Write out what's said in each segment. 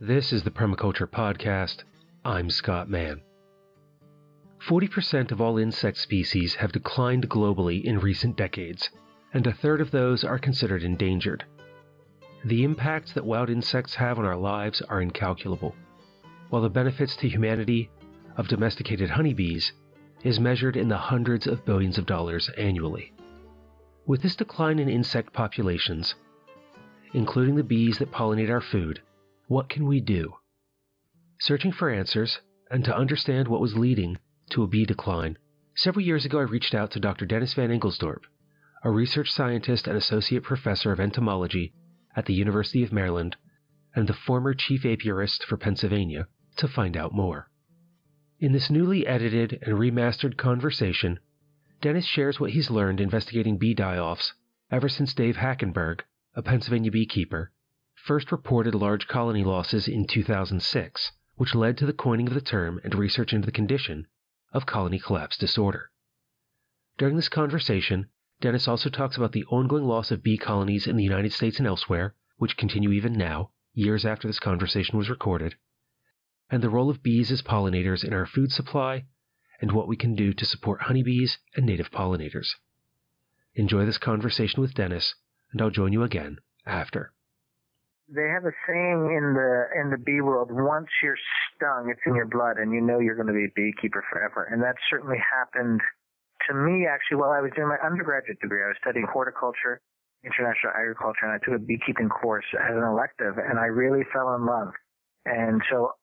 This is the Permaculture Podcast. I'm Scott Mann. 40% of all insect species have declined globally in recent decades, and a third of those are considered endangered. The impacts that wild insects have on our lives are incalculable, while the benefits to humanity of domesticated honeybees is measured in the hundreds of billions of dollars annually. With this decline in insect populations, including the bees that pollinate our food, what can we do? Searching for answers and to understand what was leading to a bee decline, several years ago I reached out to Dr. Dennis vanEngelsdorp, a research scientist and associate professor of entomology at the University of Maryland and the former chief apiarist for Pennsylvania, to find out more. In this newly edited and remastered conversation, Dennis shares what he's learned investigating bee die offs ever since Dave Hackenberg, a Pennsylvania beekeeper, first reported large colony losses in 2006, which led to the coining of the term and research into the condition of colony collapse disorder. During this conversation, Dennis also talks about the ongoing loss of bee colonies in the United States and elsewhere, which continue even now, years after this conversation was recorded, and the role of bees as pollinators in our food supply, and what we can do to support honeybees and native pollinators. Enjoy this conversation with Dennis, and I'll join you again after. They have a saying in the in the bee world: once you're stung, it's in your blood, and you know you're going to be a beekeeper forever. And that certainly happened to me actually while I was doing my undergraduate degree. I was studying horticulture, international agriculture, and I took a beekeeping course as an elective, and I really fell in love. And so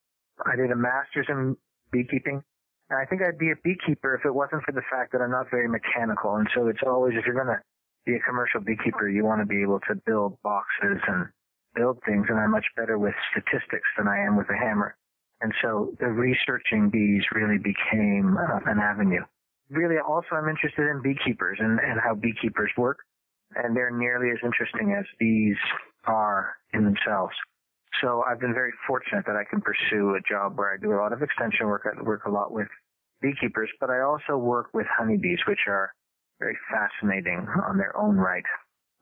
I did a master's in beekeeping. And I think I'd be a beekeeper if it wasn't for the fact that I'm not very mechanical. And so it's always, if you're going to be a commercial beekeeper, you want to be able to build boxes and build things, and I'm much better with statistics than I am with a hammer. And so the researching bees really became uh, an avenue. Really, also, I'm interested in beekeepers and, and how beekeepers work, and they're nearly as interesting as bees are in themselves. So I've been very fortunate that I can pursue a job where I do a lot of extension work. I work a lot with beekeepers, but I also work with honeybees, which are very fascinating on their own right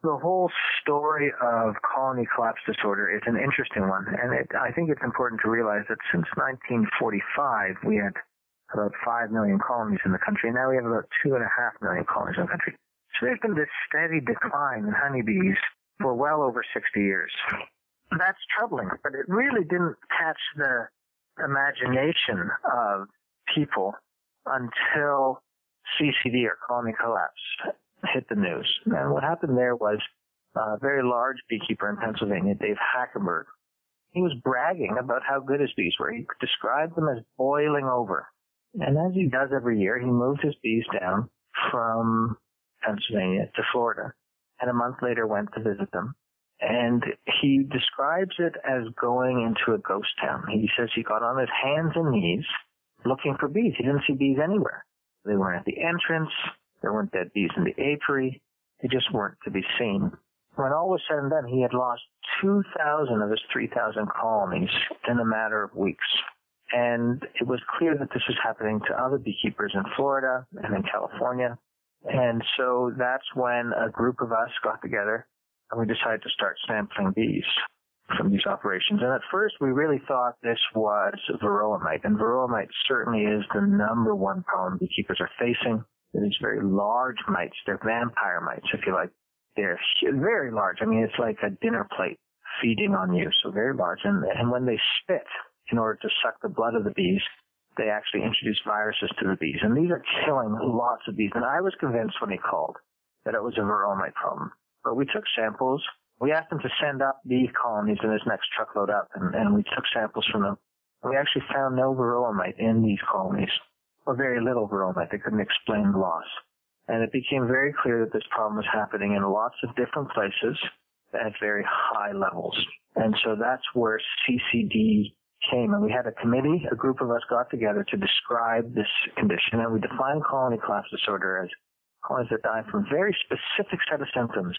the whole story of colony collapse disorder is an interesting one, and it, I think it's important to realize that since 1945 we had about five million colonies in the country, and now we have about two and a half million colonies in the country. So there's been this steady decline in honeybees for well over 60 years. That's troubling, but it really didn't catch the imagination of people until CCD or colony collapse hit the news. And what happened there was a very large beekeeper in Pennsylvania, Dave Hackenberg. He was bragging about how good his bees were. He described them as boiling over. And as he does every year, he moved his bees down from Pennsylvania to Florida and a month later went to visit them. And he describes it as going into a ghost town. He says he got on his hands and knees looking for bees. He didn't see bees anywhere. They weren't at the entrance. There weren't dead bees in the apiary. They just weren't to be seen. When all was said and done, he had lost 2,000 of his 3,000 colonies in a matter of weeks. And it was clear that this was happening to other beekeepers in Florida and in California. And so that's when a group of us got together and we decided to start sampling bees from these operations. And at first we really thought this was varroa mite. And varroa mite certainly is the number one problem beekeepers are facing these very large mites. They're vampire mites, if you like. They're very large. I mean, it's like a dinner plate feeding on you, so very large. And, and when they spit, in order to suck the blood of the bees, they actually introduce viruses to the bees. And these are killing lots of bees. And I was convinced when he called that it was a varroa mite problem. But we took samples. We asked him to send up bee colonies in his next truckload up, and, and we took samples from them. We actually found no varroa mite in these colonies or very little varroa They couldn't explain the loss. And it became very clear that this problem was happening in lots of different places at very high levels. And so that's where CCD came. And we had a committee, a group of us got together to describe this condition. And we defined colony collapse disorder as colonies that die from very specific set of symptoms.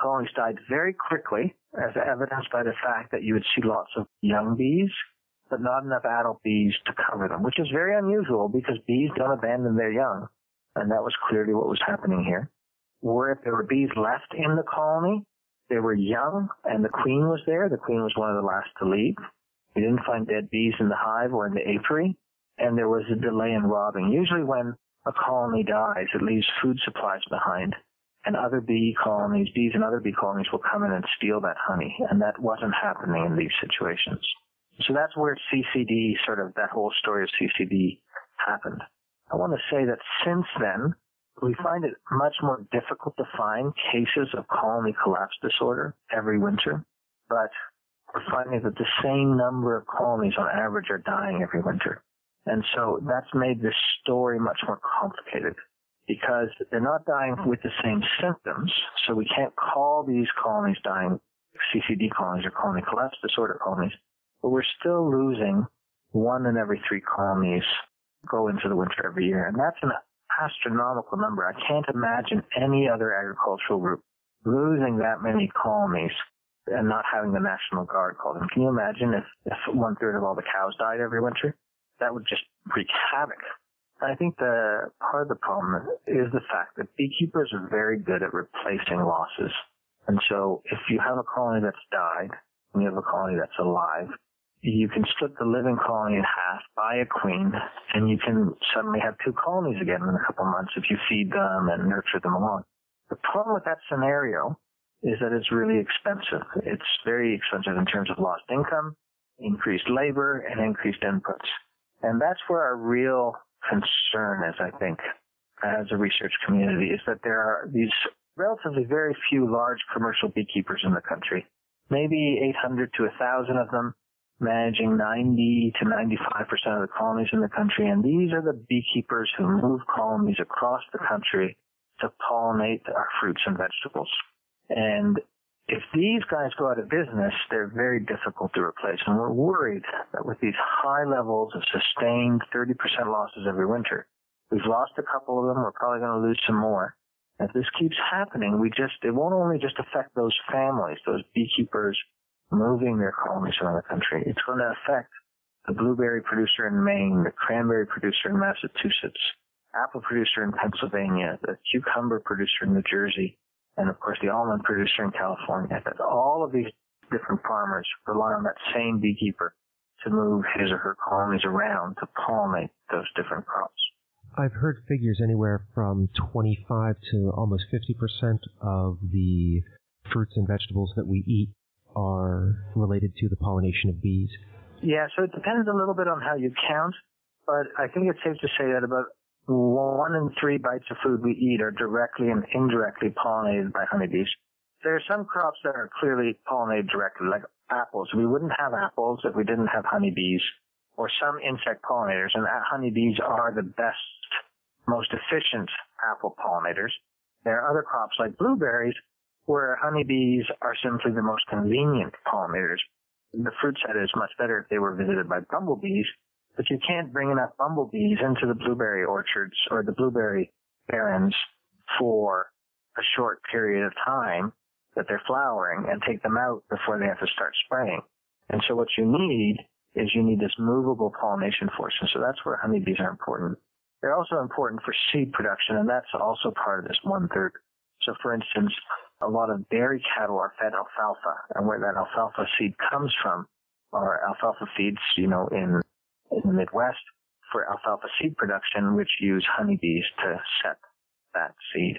Colonies died very quickly, as evidenced by the fact that you would see lots of young bees but not enough adult bees to cover them, which is very unusual because bees don't abandon their young. And that was clearly what was happening here. Where if there were bees left in the colony, they were young and the queen was there. The queen was one of the last to leave. We didn't find dead bees in the hive or in the apiary, and there was a delay in robbing. Usually when a colony dies, it leaves food supplies behind, and other bee colonies, bees and other bee colonies will come in and steal that honey, and that wasn't happening in these situations. So that's where CCD, sort of that whole story of CCD happened. I want to say that since then, we find it much more difficult to find cases of colony collapse disorder every winter, but we're finding that the same number of colonies on average are dying every winter. And so that's made this story much more complicated because they're not dying with the same symptoms. So we can't call these colonies dying CCD colonies or colony collapse disorder colonies, but we're still losing one in every three colonies go into the winter every year. And that's an astronomical number. I can't imagine any other agricultural group losing that many colonies and not having the National Guard called in. Can you imagine if, if one third of all the cows died every winter? That would just wreak havoc. I think the part of the problem is the fact that beekeepers are very good at replacing losses. And so if you have a colony that's died and you have a colony that's alive, you can split the living colony in half, buy a queen, and you can suddenly have two colonies again in a couple months if you feed them and nurture them along. The problem with that scenario is that it's really expensive. It's very expensive in terms of lost income, increased labor, and increased inputs. And that's where our real concern is, I think, as a research community, is that there are these relatively very few large commercial beekeepers in the country. Maybe 800 to 1,000 of them managing 90 to 95% of the colonies in the country. And these are the beekeepers who move colonies across the country to pollinate our fruits and vegetables. And if these guys go out of business, they're very difficult to replace. And we're worried that with these high levels of sustained 30% losses every winter, we've lost a couple of them. We're probably going to lose some more. If this keeps happening, we just, it won't only just affect those families, those beekeepers moving their colonies around the country. It's going to affect the blueberry producer in Maine, the cranberry producer in Massachusetts, apple producer in Pennsylvania, the cucumber producer in New Jersey, and of course the almond producer in California. That all of these different farmers rely on that same beekeeper to move his or her colonies around to pollinate those different crops. I've heard figures anywhere from 25 to almost 50% of the fruits and vegetables that we eat are related to the pollination of bees. Yeah, so it depends a little bit on how you count, but I think it's safe to say that about one in three bites of food we eat are directly and indirectly pollinated by honeybees. There are some crops that are clearly pollinated directly, like apples. We wouldn't have apples if we didn't have honeybees or some insect pollinators, and honeybees are the best, most efficient apple pollinators. There are other crops like blueberries where honeybees are simply the most convenient pollinators. The fruit set is much better if they were visited by bumblebees, but you can't bring enough bumblebees into the blueberry orchards or the blueberry barrens for a short period of time that they're flowering and take them out before they have to start spraying. And so what you need is you need this movable pollination force. And so that's where honeybees are important. They're also important for seed production, and that's also part of this one third. So for instance, a lot of dairy cattle are fed alfalfa, and where that alfalfa seed comes from are alfalfa feeds, you know, in in the Midwest for alfalfa seed production, which use honeybees to set that seed.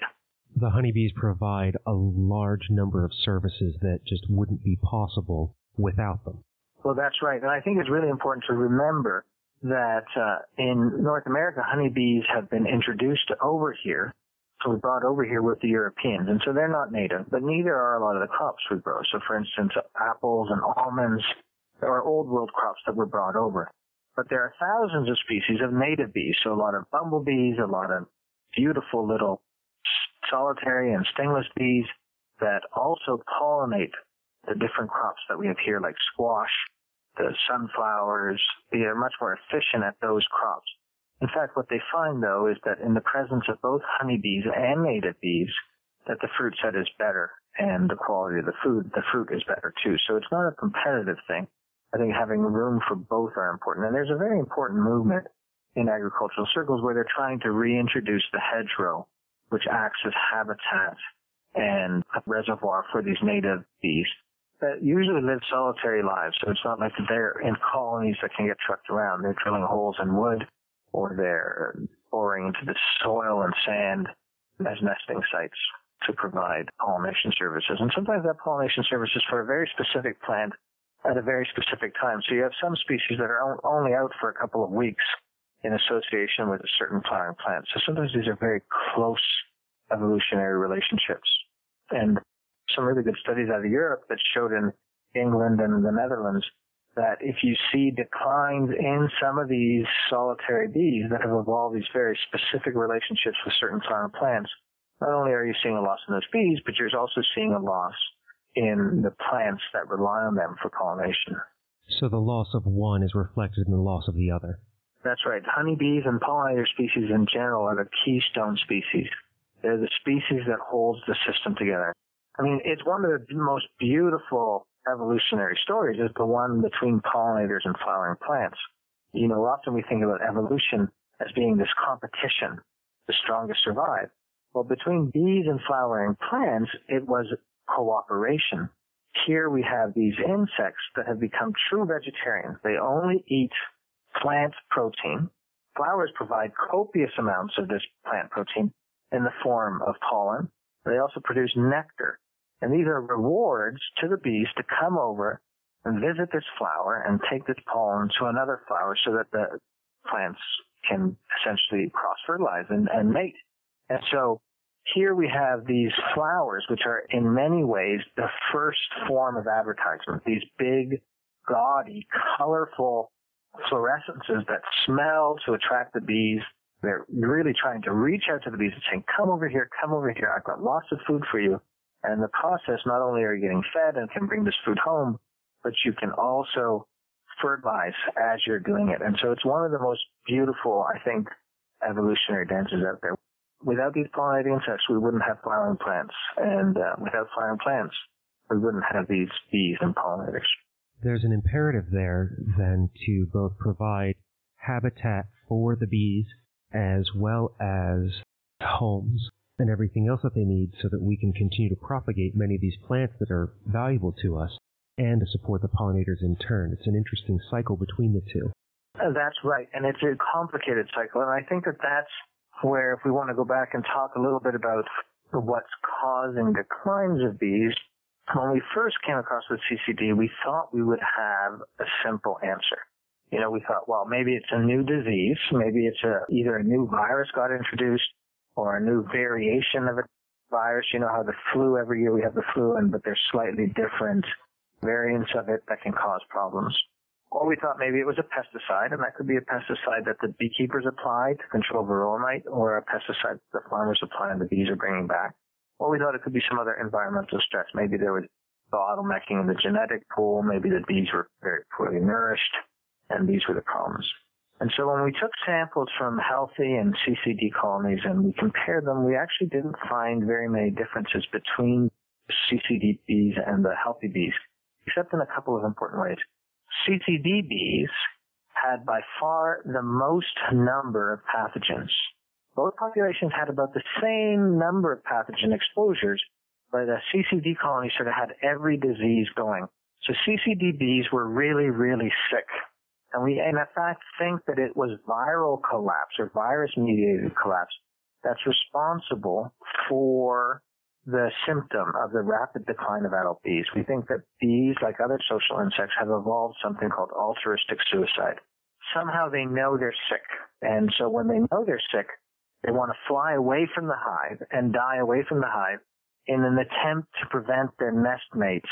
The honeybees provide a large number of services that just wouldn't be possible without them. Well, that's right. And I think it's really important to remember that uh, in North America, honeybees have been introduced over here. So we brought over here with the Europeans. And so they're not native, but neither are a lot of the crops we grow. So for instance, apples and almonds are old world crops that were brought over. But there are thousands of species of native bees, so a lot of bumblebees, a lot of beautiful little solitary and stingless bees that also pollinate the different crops that we have here, like squash, the sunflowers. They are much more efficient at those crops. In fact, what they find though is that in the presence of both honeybees and native bees, that the fruit set is better and the quality of the food, the fruit is better too. So it's not a competitive thing. I think having room for both are important. And there's a very important movement in agricultural circles where they're trying to reintroduce the hedgerow, which acts as habitat and a reservoir for these native bees. that usually live solitary lives. So it's not like they're in colonies that can get trucked around. They're drilling holes in wood or they're boring into the soil and sand as nesting sites to provide pollination services. And sometimes that pollination service is for a very specific plant at a very specific time. So you have some species that are only out for a couple of weeks in association with a certain flowering plant. So sometimes these are very close evolutionary relationships. And some really good studies out of Europe that showed in England and the Netherlands that if you see declines in some of these solitary bees that have evolved these very specific relationships with certain flowering plants, not only are you seeing a loss in those bees, but you're also seeing a loss in the plants that rely on them for pollination. So the loss of one is reflected in the loss of the other. That's right. Honeybees and pollinator species in general are the keystone species. They're the species that holds the system together. I mean, it's one of the most beautiful evolutionary stories is the one between pollinators and flowering plants. You know, often we think about evolution as being this competition, the strongest survive. Well, between bees and flowering plants, it was cooperation. Here we have these insects that have become true vegetarians. They only eat plant protein. Flowers provide copious amounts of this plant protein in the form of pollen. They also produce nectar. And these are rewards to the bees to come over and visit this flower and take this pollen to another flower so that the plants can essentially cross fertilize and, and mate. And so here we have these flowers, which are in many ways the first form of advertisement. These big, gaudy, colorful fluorescences that smell to attract the bees. They're really trying to reach out to the bees and saying, come over here, come over here. I've got lots of food for you. And in the process, not only are you getting fed and can bring this food home, but you can also fertilize as you're doing it. And so it's one of the most beautiful, I think, evolutionary dances out there without these pollinating insects, we wouldn't have flowering plants. And uh, without flowering plants, we wouldn't have these bees and pollinators. There's an imperative there then to both provide habitat for the bees as well as homes and everything else that they need so that we can continue to propagate many of these plants that are valuable to us and to support the pollinators in turn. It's an interesting cycle between the two. Uh, that's right. And it's a complicated cycle. And I think that that's where if we want to go back and talk a little bit about what's causing declines of bees, when we first came across the CCD, we thought we would have a simple answer. You know, we thought, well, maybe it's a new disease, maybe it's a, either a new virus got introduced or a new variation of a virus. You know how the flu every year we have the flu, and but there's slightly different variants of it that can cause problems. Or we thought maybe it was a pesticide, and that could be a pesticide that the beekeepers apply to control varroa mite, or a pesticide that the farmers apply and the bees are bringing back. Or we thought it could be some other environmental stress. Maybe there was bottlenecking in the genetic pool. Maybe the bees were very poorly nourished, and these were the problems. And so when we took samples from healthy and CCD colonies and we compared them, we actually didn't find very many differences between CCD bees and the healthy bees, except in a couple of important ways. CCD bees had by far the most number of pathogens. Both populations had about the same number of pathogen exposures, but the CCD colony sort of had every disease going. So CCD bees were really, really sick. And we, in fact, think that it was viral collapse or virus mediated collapse that's responsible for the symptom of the rapid decline of adult bees. We think that bees, like other social insects, have evolved something called altruistic suicide. Somehow they know they're sick. And so when they know they're sick, they want to fly away from the hive and die away from the hive in an attempt to prevent their nest mates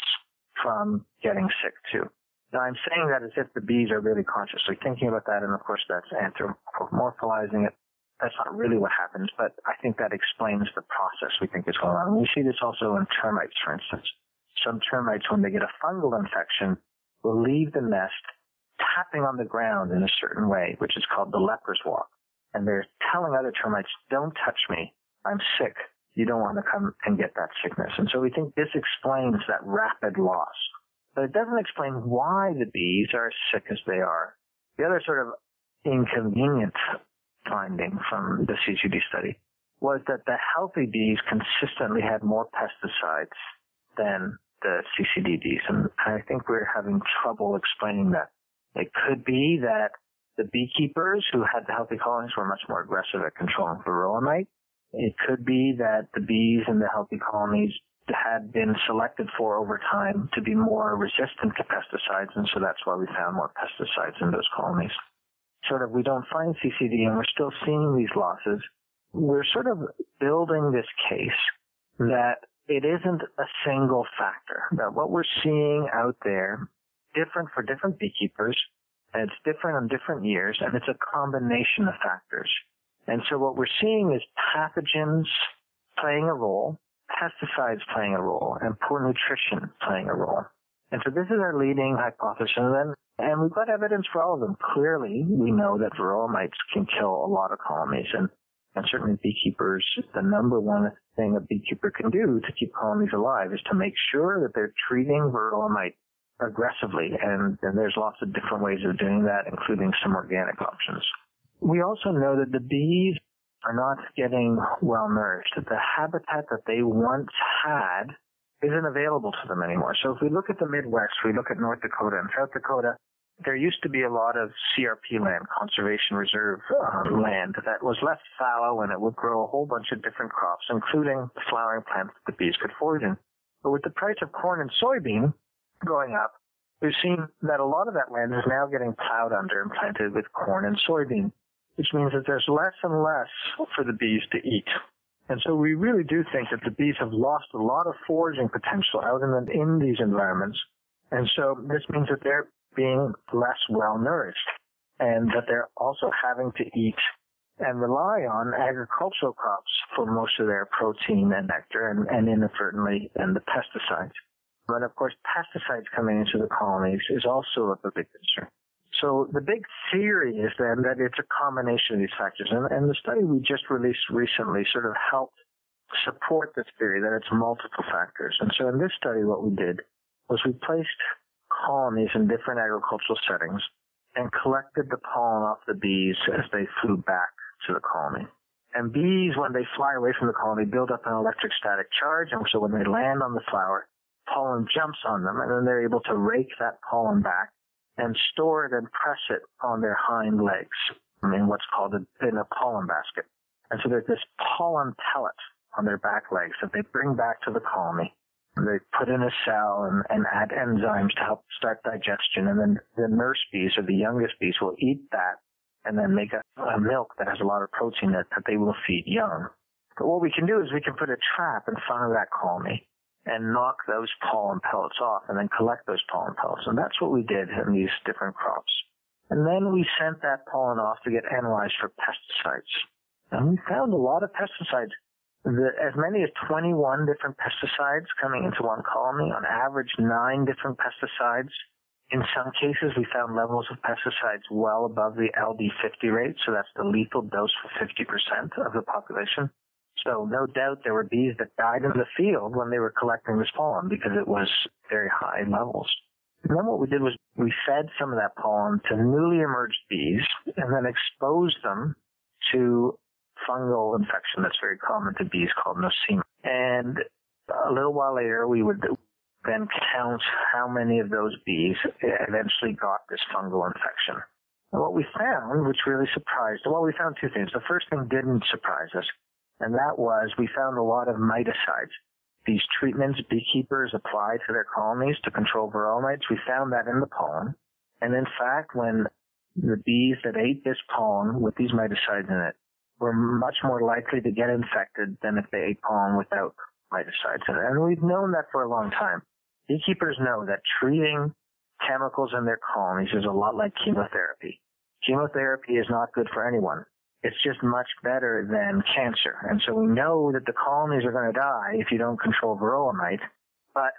from getting sick too. Now I'm saying that as if the bees are really consciously thinking about that, and of course that's anthropomorphizing it that's not really what happens, but I think that explains the process we think is going on. And we see this also in termites, for instance. Some termites, when they get a fungal infection, will leave the nest tapping on the ground in a certain way, which is called the leper's walk. And they're telling other termites, don't touch me. I'm sick. You don't want to come and get that sickness. And so we think this explains that rapid loss. But it doesn't explain why the bees are as sick as they are. The other sort of inconvenient finding from the CCD study was that the healthy bees consistently had more pesticides than the CCD bees, and I think we're having trouble explaining that. It could be that the beekeepers who had the healthy colonies were much more aggressive at controlling varroa mite. It could be that the bees in the healthy colonies had been selected for over time to be more resistant to pesticides, and so that's why we found more pesticides in those colonies. Sort of, we don't find CCD, and we're still seeing these losses. We're sort of building this case that it isn't a single factor, that what we're seeing out there, different for different beekeepers, and it's different in different years, and it's a combination of factors. And so what we're seeing is pathogens playing a role, pesticides playing a role, and poor nutrition playing a role. And so this is our leading hypothesis. And and we've got evidence for all of them. Clearly, we know that varroa mites can kill a lot of colonies, and and certainly beekeepers, the number one thing a beekeeper can do to keep colonies alive is to make sure that they're treating varroa mite aggressively. And, and there's lots of different ways of doing that, including some organic options. We also know that the bees are not getting well nourished, the habitat that they once had isn't available to them anymore. So if we look at the Midwest, we look at North Dakota and South Dakota, there used to be a lot of CRP land, conservation reserve uh, land, that was left fallow and it would grow a whole bunch of different crops, including flowering plants that the bees could forage in. But with the price of corn and soybean going up, we've seen that a lot of that land is now getting plowed under and planted with corn and soybean which means that there's less and less for the bees to eat. And so we really do think that the bees have lost a lot of foraging potential out in, in these environments. And so this means that they're being less well nourished and that they're also having to eat and rely on agricultural crops for most of their protein and nectar and, and inadvertently and the pesticides. But of course, pesticides coming into the colonies is also a big concern. So the big theory is then that it's a combination of these factors. And, and the study we just released recently sort of helped support this theory that it's multiple factors. And so in this study, what we did was we placed colonies in different agricultural settings and collected the pollen off the bees as they flew back to the colony. And bees, when they fly away from the colony, build up an electrostatic charge. And so when they land on the flower, pollen jumps on them and then they're able to rake that pollen back and store it and press it on their hind legs in what's called a, in a pollen basket. And so there's this pollen pellet on their back legs that they bring back to the colony. They put in a cell and, and add enzymes to help start digestion. And then the nurse bees or the youngest bees will eat that and then make a, a milk that has a lot of protein that, that they will feed young. But what we can do is we can put a trap in front of that colony and knock those pollen pellets off and then collect those pollen pellets. And that's what we did in these different crops. And then we sent that pollen off to get analyzed for pesticides. And we found a lot of pesticides. The, as many as 21 different pesticides coming into one colony, on average nine different pesticides. In some cases, we found levels of pesticides well above the LD50 rate, so that's the lethal dose for 50% of the population. So no doubt there were bees that died in the field when they were collecting this pollen because it was very high levels. And then what we did was we fed some of that pollen to newly emerged bees and then exposed them to fungal infection that's very common to bees called nosema. And a little while later, we would then count how many of those bees eventually got this fungal infection. And what we found, which really surprised, well, we found two things. The first thing didn't surprise us and that was we found a lot of miticides. These treatments beekeepers apply to their colonies to control varroa mites, we found that in the pollen. And in fact, when the bees that ate this pollen with these miticides in it were much more likely to get infected than if they ate pollen without miticides in it. And we've known that for a long time. Beekeepers know that treating chemicals in their colonies is a lot like chemotherapy. Chemotherapy is not good for anyone it's just much better than cancer. And so we know that the colonies are going to die if you don't control varroa mite, but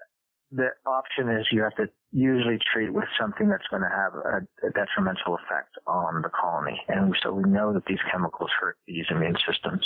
the option is you have to usually treat with something that's going to have a, a detrimental effect on the colony. And so we know that these chemicals hurt these immune systems.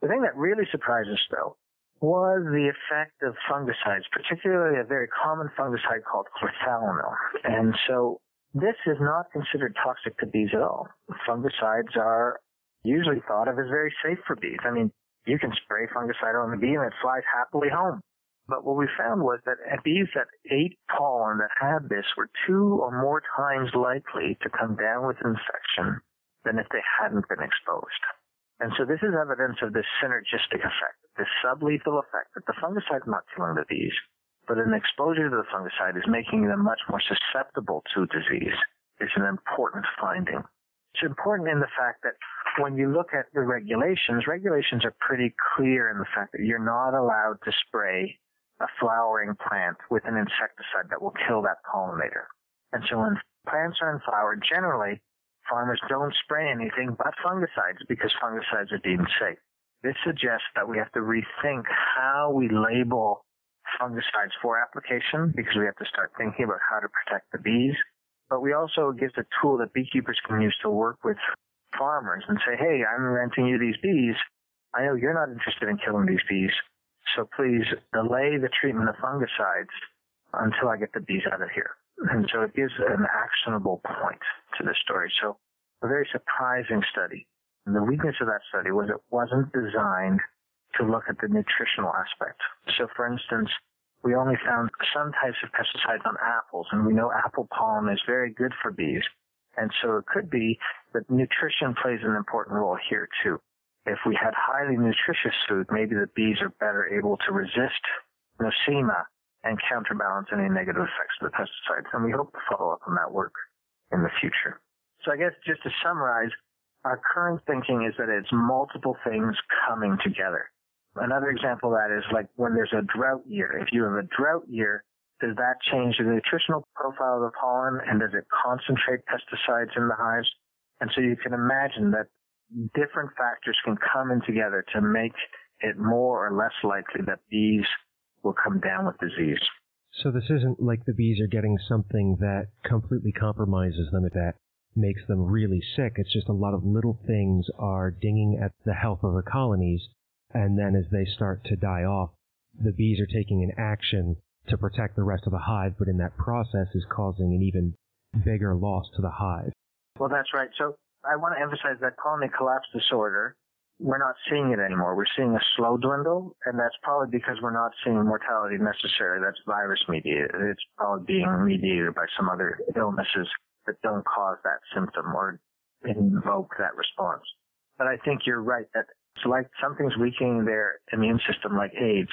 The thing that really surprised us though was the effect of fungicides, particularly a very common fungicide called chlorthalonil. And so this is not considered toxic to bees at all. Fungicides are usually thought of as very safe for bees. I mean, you can spray fungicide on the bee and it flies happily home. But what we found was that bees that ate pollen that had this were two or more times likely to come down with infection than if they hadn't been exposed. And so this is evidence of this synergistic effect, this sublethal effect that the fungicide is not killing the bees, but an exposure to the fungicide is making them much more susceptible to disease. It's an important finding. It's important in the fact that when you look at the regulations, regulations are pretty clear in the fact that you're not allowed to spray a flowering plant with an insecticide that will kill that pollinator. And so when plants are in flower, generally farmers don't spray anything but fungicides because fungicides are deemed safe. This suggests that we have to rethink how we label fungicides for application because we have to start thinking about how to protect the bees. But we also gives a tool that beekeepers can use to work with farmers and say, hey, I'm renting you these bees. I know you're not interested in killing these bees. So please delay the treatment of fungicides until I get the bees out of here. And so it gives an actionable point to the story. So a very surprising study. And the weakness of that study was it wasn't designed to look at the nutritional aspect. So for instance, we only found some types of pesticides on apples, and we know apple pollen is very good for bees. And so it could be that nutrition plays an important role here too. If we had highly nutritious food, maybe the bees are better able to resist nosema and counterbalance any negative effects of the pesticides. And we hope to follow up on that work in the future. So I guess just to summarize, our current thinking is that it's multiple things coming together. Another example of that is like when there's a drought year. If you have a drought year, does that change the nutritional profile of the pollen and does it concentrate pesticides in the hives? And so you can imagine that different factors can come in together to make it more or less likely that bees will come down with disease. So this isn't like the bees are getting something that completely compromises them, that makes them really sick. It's just a lot of little things are dinging at the health of the colonies, and then as they start to die off, the bees are taking an action to protect the rest of the hive, but in that process is causing an even bigger loss to the hive. Well, that's right. So I want to emphasize that colony collapse disorder we're not seeing it anymore. We're seeing a slow dwindle, and that's probably because we're not seeing mortality necessarily. That's virus mediated. It's probably being mediated by some other illnesses that don't cause that symptom or invoke that response. But I think you're right that it's like something's weakening their immune system like age,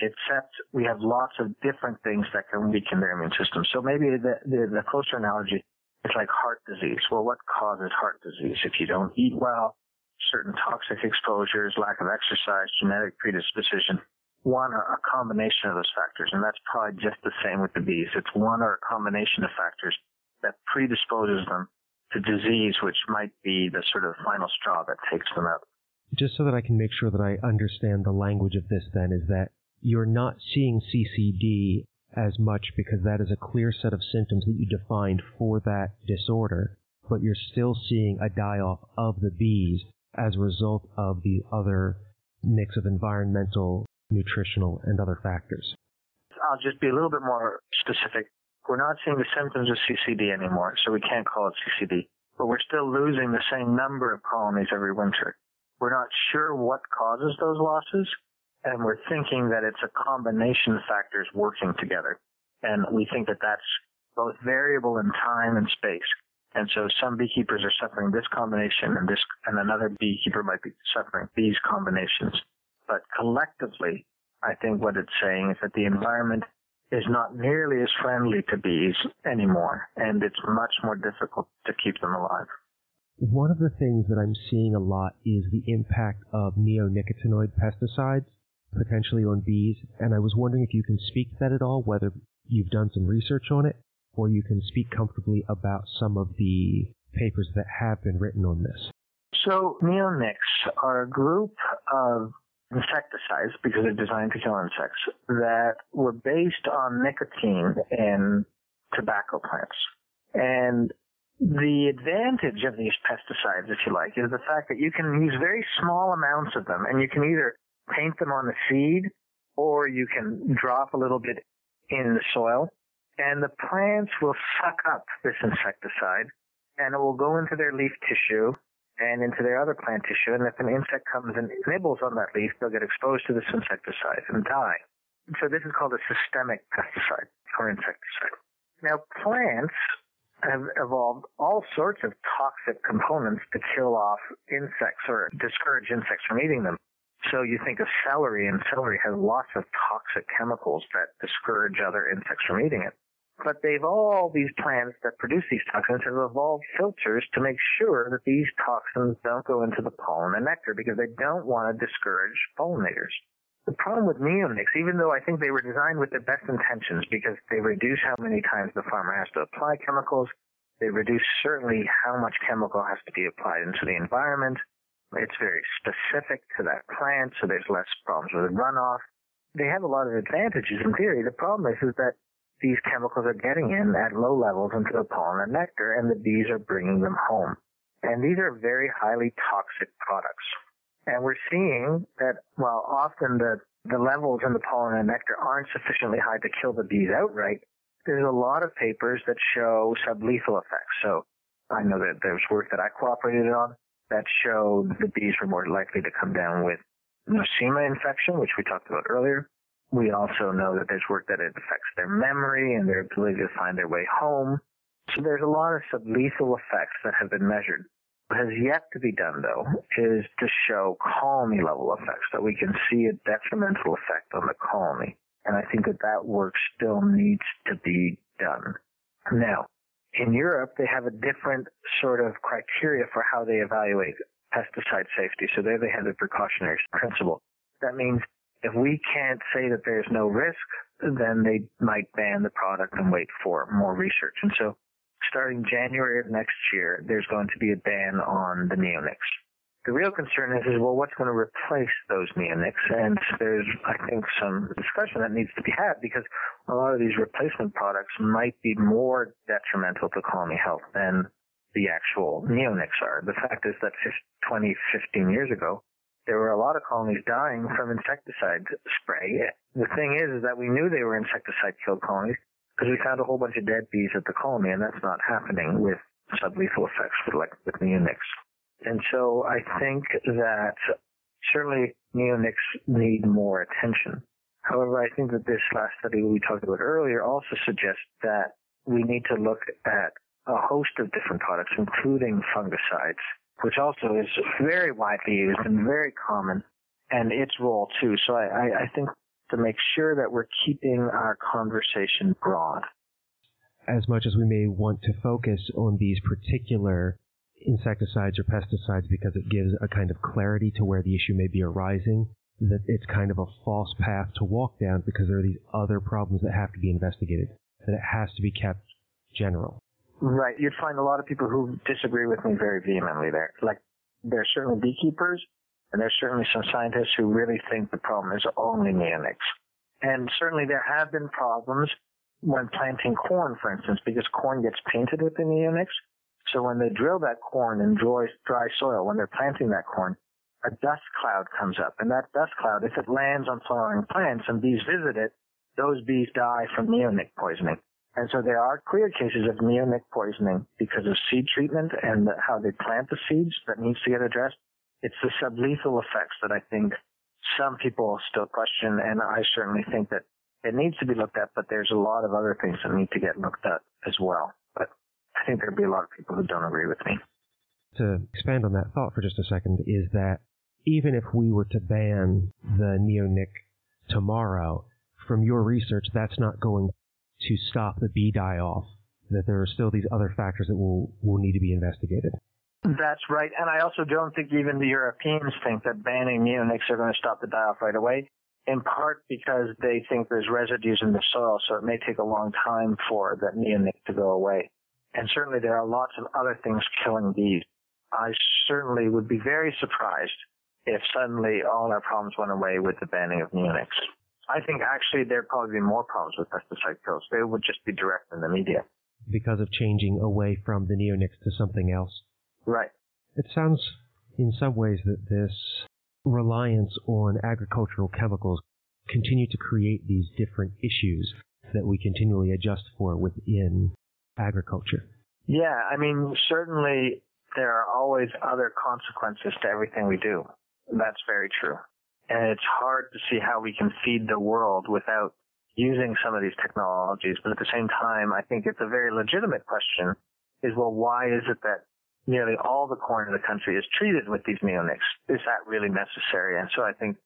except we have lots of different things that can weaken their immune system. So maybe the, the, the closer analogy is like heart disease. Well, what causes heart disease? If you don't eat well, certain toxic exposures, lack of exercise, genetic predisposition, one or a combination of those factors. And that's probably just the same with the bees. It's one or a combination of factors that predisposes them to disease, which might be the sort of final straw that takes them out. Just so that I can make sure that I understand the language of this then is that you're not seeing CCD as much because that is a clear set of symptoms that you defined for that disorder, but you're still seeing a die off of the bees as a result of the other mix of environmental, nutritional, and other factors? I'll just be a little bit more specific. We're not seeing the symptoms of CCD anymore, so we can't call it CCD. But we're still losing the same number of colonies every winter. We're not sure what causes those losses, and we're thinking that it's a combination of factors working together. And we think that that's both variable in time and space. And so some beekeepers are suffering this combination and this, and another beekeeper might be suffering these combinations. But collectively, I think what it's saying is that the environment is not nearly as friendly to bees anymore, and it's much more difficult to keep them alive. One of the things that I'm seeing a lot is the impact of neonicotinoid pesticides potentially on bees, and I was wondering if you can speak to that at all, whether you've done some research on it, or you can speak comfortably about some of the papers that have been written on this. So neonics are a group of insecticides because they're designed to kill insects that were based on nicotine in tobacco plants. And the advantage of these pesticides, if you like, is the fact that you can use very small amounts of them and you can either paint them on the seed or you can drop a little bit in the soil and the plants will suck up this insecticide and it will go into their leaf tissue and into their other plant tissue. And if an insect comes and nibbles on that leaf, they'll get exposed to this insecticide and die. So this is called a systemic pesticide or insecticide. Now plants have evolved all sorts of toxic components to kill off insects or discourage insects from eating them. So you think of celery, and celery has lots of toxic chemicals that discourage other insects from eating it. But they've all, these plants that produce these toxins have evolved filters to make sure that these toxins don't go into the pollen and nectar because they don't want to discourage pollinators. The problem with neonics, even though I think they were designed with the best intentions because they reduce how many times the farmer has to apply chemicals, they reduce certainly how much chemical has to be applied into the environment. It's very specific to that plant, so there's less problems with runoff. They have a lot of advantages in theory. The problem is, is that these chemicals are getting in at low levels into the pollen and nectar, and the bees are bringing them home. And these are very highly toxic products. And we're seeing that while often the, the levels in the pollen and nectar aren't sufficiently high to kill the bees outright, there's a lot of papers that show sublethal effects. So I know that there's work that I cooperated on that showed the bees were more likely to come down with nosema infection, which we talked about earlier. We also know that there's work that it affects their memory and their ability to find their way home. So there's a lot of sublethal effects that have been measured. What has yet to be done, though, is to show colony level effects, that we can see a detrimental effect on the colony. And I think that that work still needs to be done. Now, in Europe, they have a different sort of criteria for how they evaluate pesticide safety. So there they have the precautionary principle. That means if we can't say that there's no risk, then they might ban the product and wait for more research. And so starting January of next year, there's going to be a ban on the neonics. The real concern is, is well, what's going to replace those neonics? And there's, I think, some discussion that needs to be had because a lot of these replacement products might be more detrimental to colony health than the actual neonics are. The fact is that 20, 15 years ago, there were a lot of colonies dying from insecticide spray. The thing is, is that we knew they were insecticide killed colonies because we found a whole bunch of dead bees at the colony, and that's not happening with sublethal effects with like with neonics. And so I think that certainly neonics need more attention. However, I think that this last study we talked about earlier also suggests that we need to look at a host of different products, including fungicides, which also is very widely used and very common, and its role too. So I, I think to make sure that we're keeping our conversation broad. As much as we may want to focus on these particular insecticides or pesticides because it gives a kind of clarity to where the issue may be arising, that it's kind of a false path to walk down because there are these other problems that have to be investigated, that it has to be kept general. Right. You'd find a lot of people who disagree with me very vehemently there. Like, there are certainly beekeepers, and there's certainly some scientists who really think the problem is only neonics. And certainly there have been problems when planting corn, for instance, because corn gets painted with the neonics. So when they drill that corn in dry, dry soil, when they're planting that corn, a dust cloud comes up. And that dust cloud, if it lands on flowering plants and bees visit it, those bees die from neonic poisoning. And so there are clear cases of neonic poisoning because of seed treatment and how they plant the seeds that needs to get addressed. It's the sublethal effects that I think some people still question, and I certainly think that it needs to be looked at, but there's a lot of other things that need to get looked at as well. I think there'd be a lot of people who don't agree with me. To expand on that thought for just a second, is that even if we were to ban the neonic tomorrow, from your research, that's not going to stop the bee die off. That there are still these other factors that will, will need to be investigated. That's right. And I also don't think even the Europeans think that banning neonics are going to stop the die off right away, in part because they think there's residues in the soil, so it may take a long time for that neonic to go away. And certainly there are lots of other things killing bees. I certainly would be very surprised if suddenly all our problems went away with the banning of neonics. I think actually there'd probably be more problems with pesticide kills. They would just be direct in the media. Because of changing away from the neonics to something else. Right. It sounds in some ways that this reliance on agricultural chemicals continue to create these different issues that we continually adjust for within agriculture. Yeah, I mean, certainly there are always other consequences to everything we do. That's very true. And it's hard to see how we can feed the world without using some of these technologies. But at the same time, I think it's a very legitimate question is, well, why is it that nearly all the corn in the country is treated with these neonics? Is that really necessary? And so I think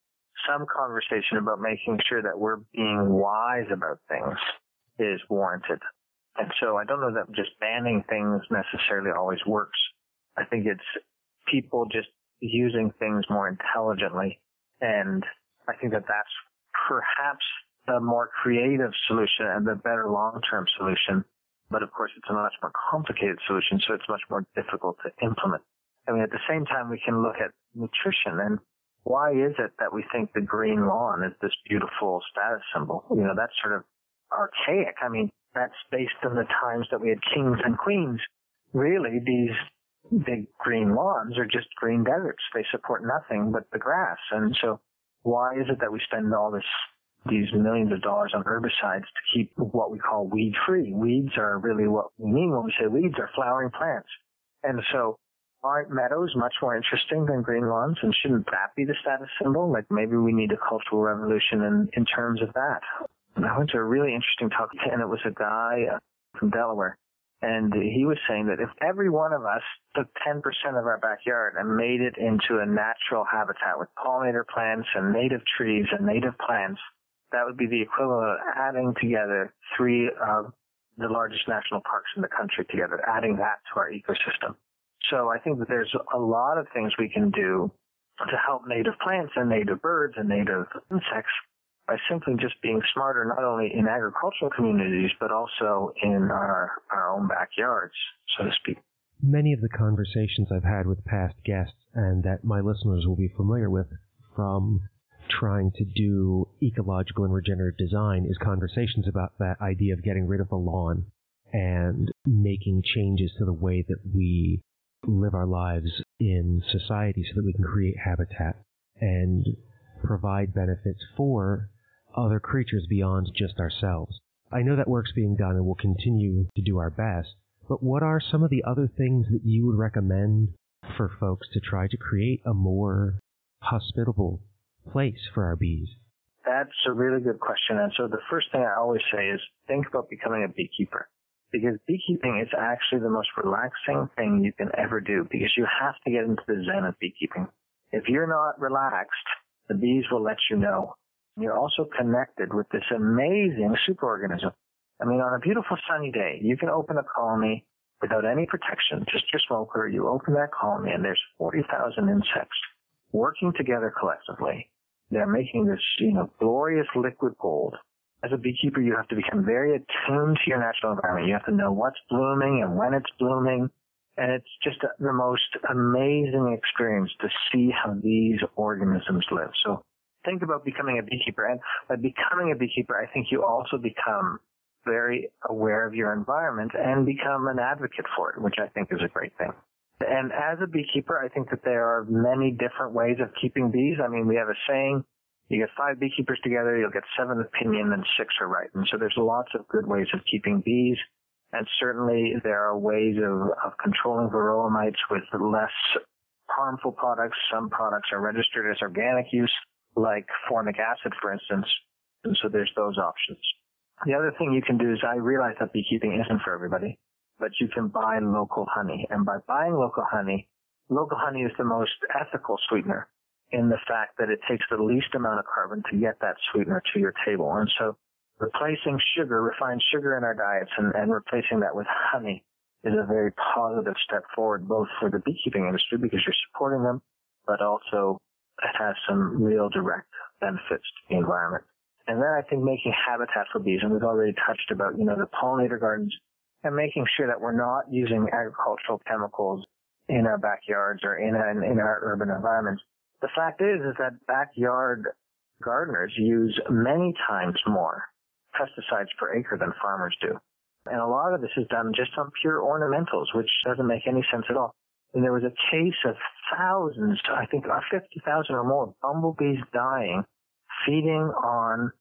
some conversation about making sure that we're being wise about things is warranted. And so I don't know that just banning things necessarily always works. I think it's people just using things more intelligently. And I think that that's perhaps the more creative solution and the better long-term solution. But of course, it's a much more complicated solution, so it's much more difficult to implement. I mean, at the same time, we can look at nutrition and why is it that we think the green lawn is this beautiful status symbol? You know, that's sort of archaic. I mean, that's based on the times that we had kings and queens. Really, these big green lawns are just green deserts. They support nothing but the grass. And so why is it that we spend all this these millions of dollars on herbicides to keep what we call weed free? Weeds are really what we mean when we say weeds are flowering plants. And so aren't meadows much more interesting than green lawns? And shouldn't that be the status symbol? Like maybe we need a cultural revolution in, in terms of that. I went to a really interesting talk and it was a guy uh, from Delaware and he was saying that if every one of us took 10% of our backyard and made it into a natural habitat with pollinator plants and native trees and native plants, that would be the equivalent of adding together three of the largest national parks in the country together, adding that to our ecosystem. So I think that there's a lot of things we can do to help native plants and native birds and native insects by simply just being smarter, not only in agricultural communities, but also in our, our own backyards, so to speak. Many of the conversations I've had with past guests and that my listeners will be familiar with from trying to do ecological and regenerative design is conversations about that idea of getting rid of the lawn and making changes to the way that we live our lives in society so that we can create habitat and provide benefits for other creatures beyond just ourselves. I know that work's being done and we'll continue to do our best, but what are some of the other things that you would recommend for folks to try to create a more hospitable place for our bees? That's a really good question. And so the first thing I always say is think about becoming a beekeeper. Because beekeeping is actually the most relaxing thing you can ever do because you have to get into the zen of beekeeping. If you're not relaxed, the bees will let you know. You're also connected with this amazing superorganism. I mean, on a beautiful sunny day, you can open a colony without any protection, just your smoker. You open that colony and there's 40,000 insects working together collectively. They're making this, you know, glorious liquid gold. As a beekeeper, you have to become very attuned to your natural environment. You have to know what's blooming and when it's blooming. And it's just the most amazing experience to see how these organisms live. So think about becoming a beekeeper. And by becoming a beekeeper, I think you also become very aware of your environment and become an advocate for it, which I think is a great thing. And as a beekeeper, I think that there are many different ways of keeping bees. I mean, we have a saying, you get five beekeepers together, you'll get seven opinion and six are right. And so there's lots of good ways of keeping bees. And certainly there are ways of, of controlling varroa mites with less harmful products. Some products are registered as organic use like formic acid, for instance. And so there's those options. The other thing you can do is I realize that beekeeping isn't for everybody, but you can buy local honey. And by buying local honey, local honey is the most ethical sweetener in the fact that it takes the least amount of carbon to get that sweetener to your table. And so replacing sugar, refined sugar in our diets and, and replacing that with honey is a very positive step forward, both for the beekeeping industry because you're supporting them, but also it has some real direct benefits to the environment. And then I think making habitat for bees, and we've already touched about, you know, the pollinator gardens and making sure that we're not using agricultural chemicals in our backyards or in, in our urban environments. The fact is, is that backyard gardeners use many times more pesticides per acre than farmers do. And a lot of this is done just on pure ornamentals, which doesn't make any sense at all. And there was a case of thousands, I think uh, 50,000 or more bumblebees dying feeding on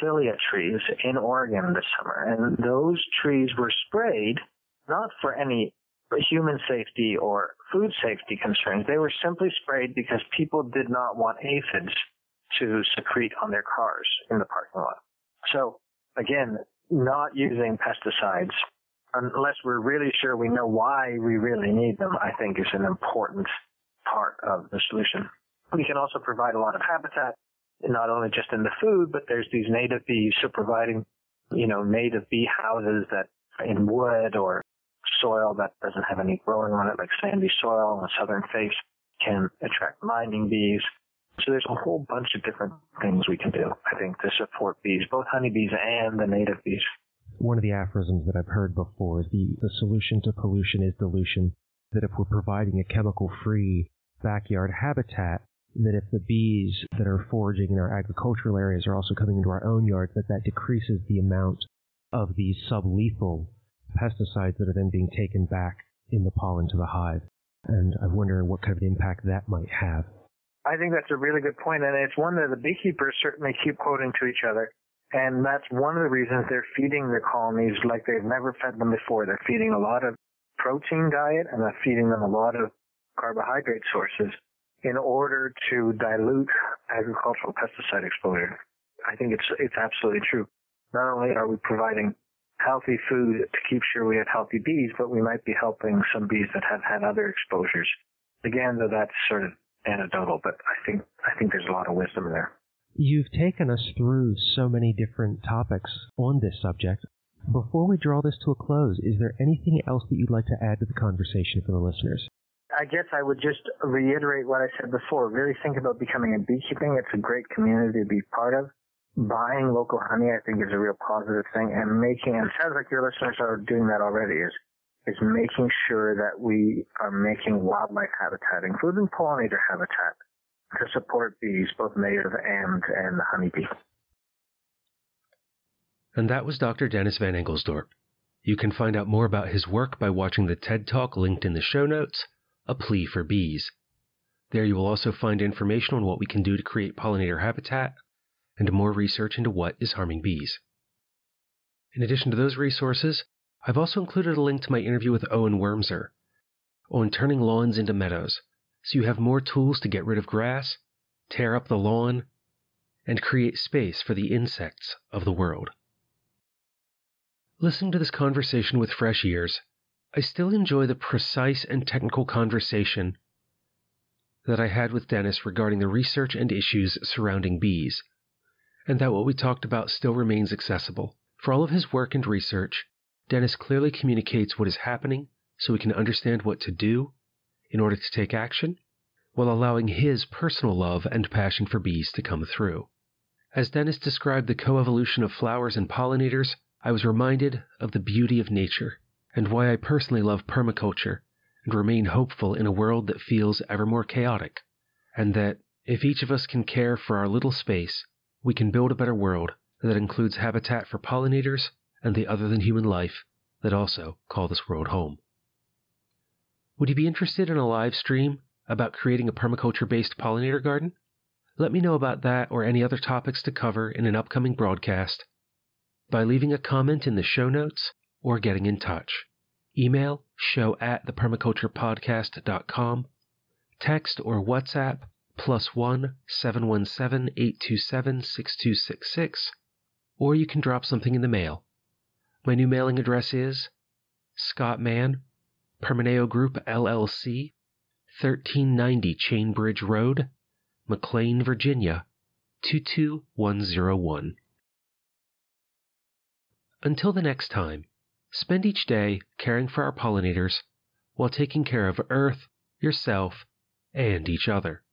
tilia trees in Oregon this summer. And those trees were sprayed not for any human safety or food safety concerns. They were simply sprayed because people did not want aphids to secrete on their cars in the parking lot. So again, not using pesticides unless we're really sure we know why we really mm-hmm. need them, I think is an important part of the solution. We can also provide a lot of habitat, not only just in the food, but there's these native bees, so providing, you know, native bee houses that in wood or soil that doesn't have any growing on it, like sandy soil on the southern face, can attract mining bees. So there's a whole bunch of different things we can do, I think, to support bees, both honeybees and the native bees. One of the aphorisms that I've heard before is the, the solution to pollution is dilution. That if we're providing a chemical free backyard habitat, that if the bees that are foraging in our agricultural areas are also coming into our own yards, that that decreases the amount of these sublethal pesticides that are then being taken back in the pollen to the hive. And I wonder what kind of impact that might have. I think that's a really good point, and it's one that the beekeepers certainly keep quoting to each other. And that's one of the reasons they're feeding their colonies like they've never fed them before. They're feeding a lot of protein diet and they're feeding them a lot of carbohydrate sources in order to dilute agricultural pesticide exposure. I think it's it's absolutely true. Not only are we providing healthy food to keep sure we have healthy bees, but we might be helping some bees that have had other exposures. Again, though that's sort of anecdotal, but I think I think there's a lot of wisdom there. You've taken us through so many different topics on this subject. Before we draw this to a close, is there anything else that you'd like to add to the conversation for the listeners? I guess I would just reiterate what I said before. Really think about becoming a beekeeping. It's a great community to be part of. Buying local honey, I think, is a real positive thing, and making. And it sounds like your listeners are doing that already. Is is making sure that we are making wildlife habitat, including pollinator habitat, to support bees, both native and and honeybee. And that was Dr. Dennis vanEngelsdorp. You can find out more about his work by watching the TED Talk linked in the show notes a plea for bees. There you will also find information on what we can do to create pollinator habitat and more research into what is harming bees. In addition to those resources, I've also included a link to my interview with Owen Wormser on turning lawns into meadows, so you have more tools to get rid of grass, tear up the lawn, and create space for the insects of the world. Listening to this conversation with fresh ears, I still enjoy the precise and technical conversation that I had with Dennis regarding the research and issues surrounding bees, and that what we talked about still remains accessible. For all of his work and research, Dennis clearly communicates what is happening so we can understand what to do in order to take action, while allowing his personal love and passion for bees to come through. As Dennis described the coevolution of flowers and pollinators, I was reminded of the beauty of nature and why I personally love permaculture and remain hopeful in a world that feels ever more chaotic, and that if each of us can care for our little space, we can build a better world that includes habitat for pollinators and the other than human life that also call this world home. Would you be interested in a live stream about creating a permaculture based pollinator garden? Let me know about that or any other topics to cover in an upcoming broadcast by leaving a comment in the show notes or getting in touch. Email show at thepermaculturepodcast.com, text or WhatsApp plus 1 717 827 6266, or you can drop something in the mail. My new mailing address is Scott Mann, Permaneo Group LLC, 1390 Chainbridge Road, McLean, Virginia 22101. Until the next time, Spend each day caring for our pollinators while taking care of Earth, yourself, and each other.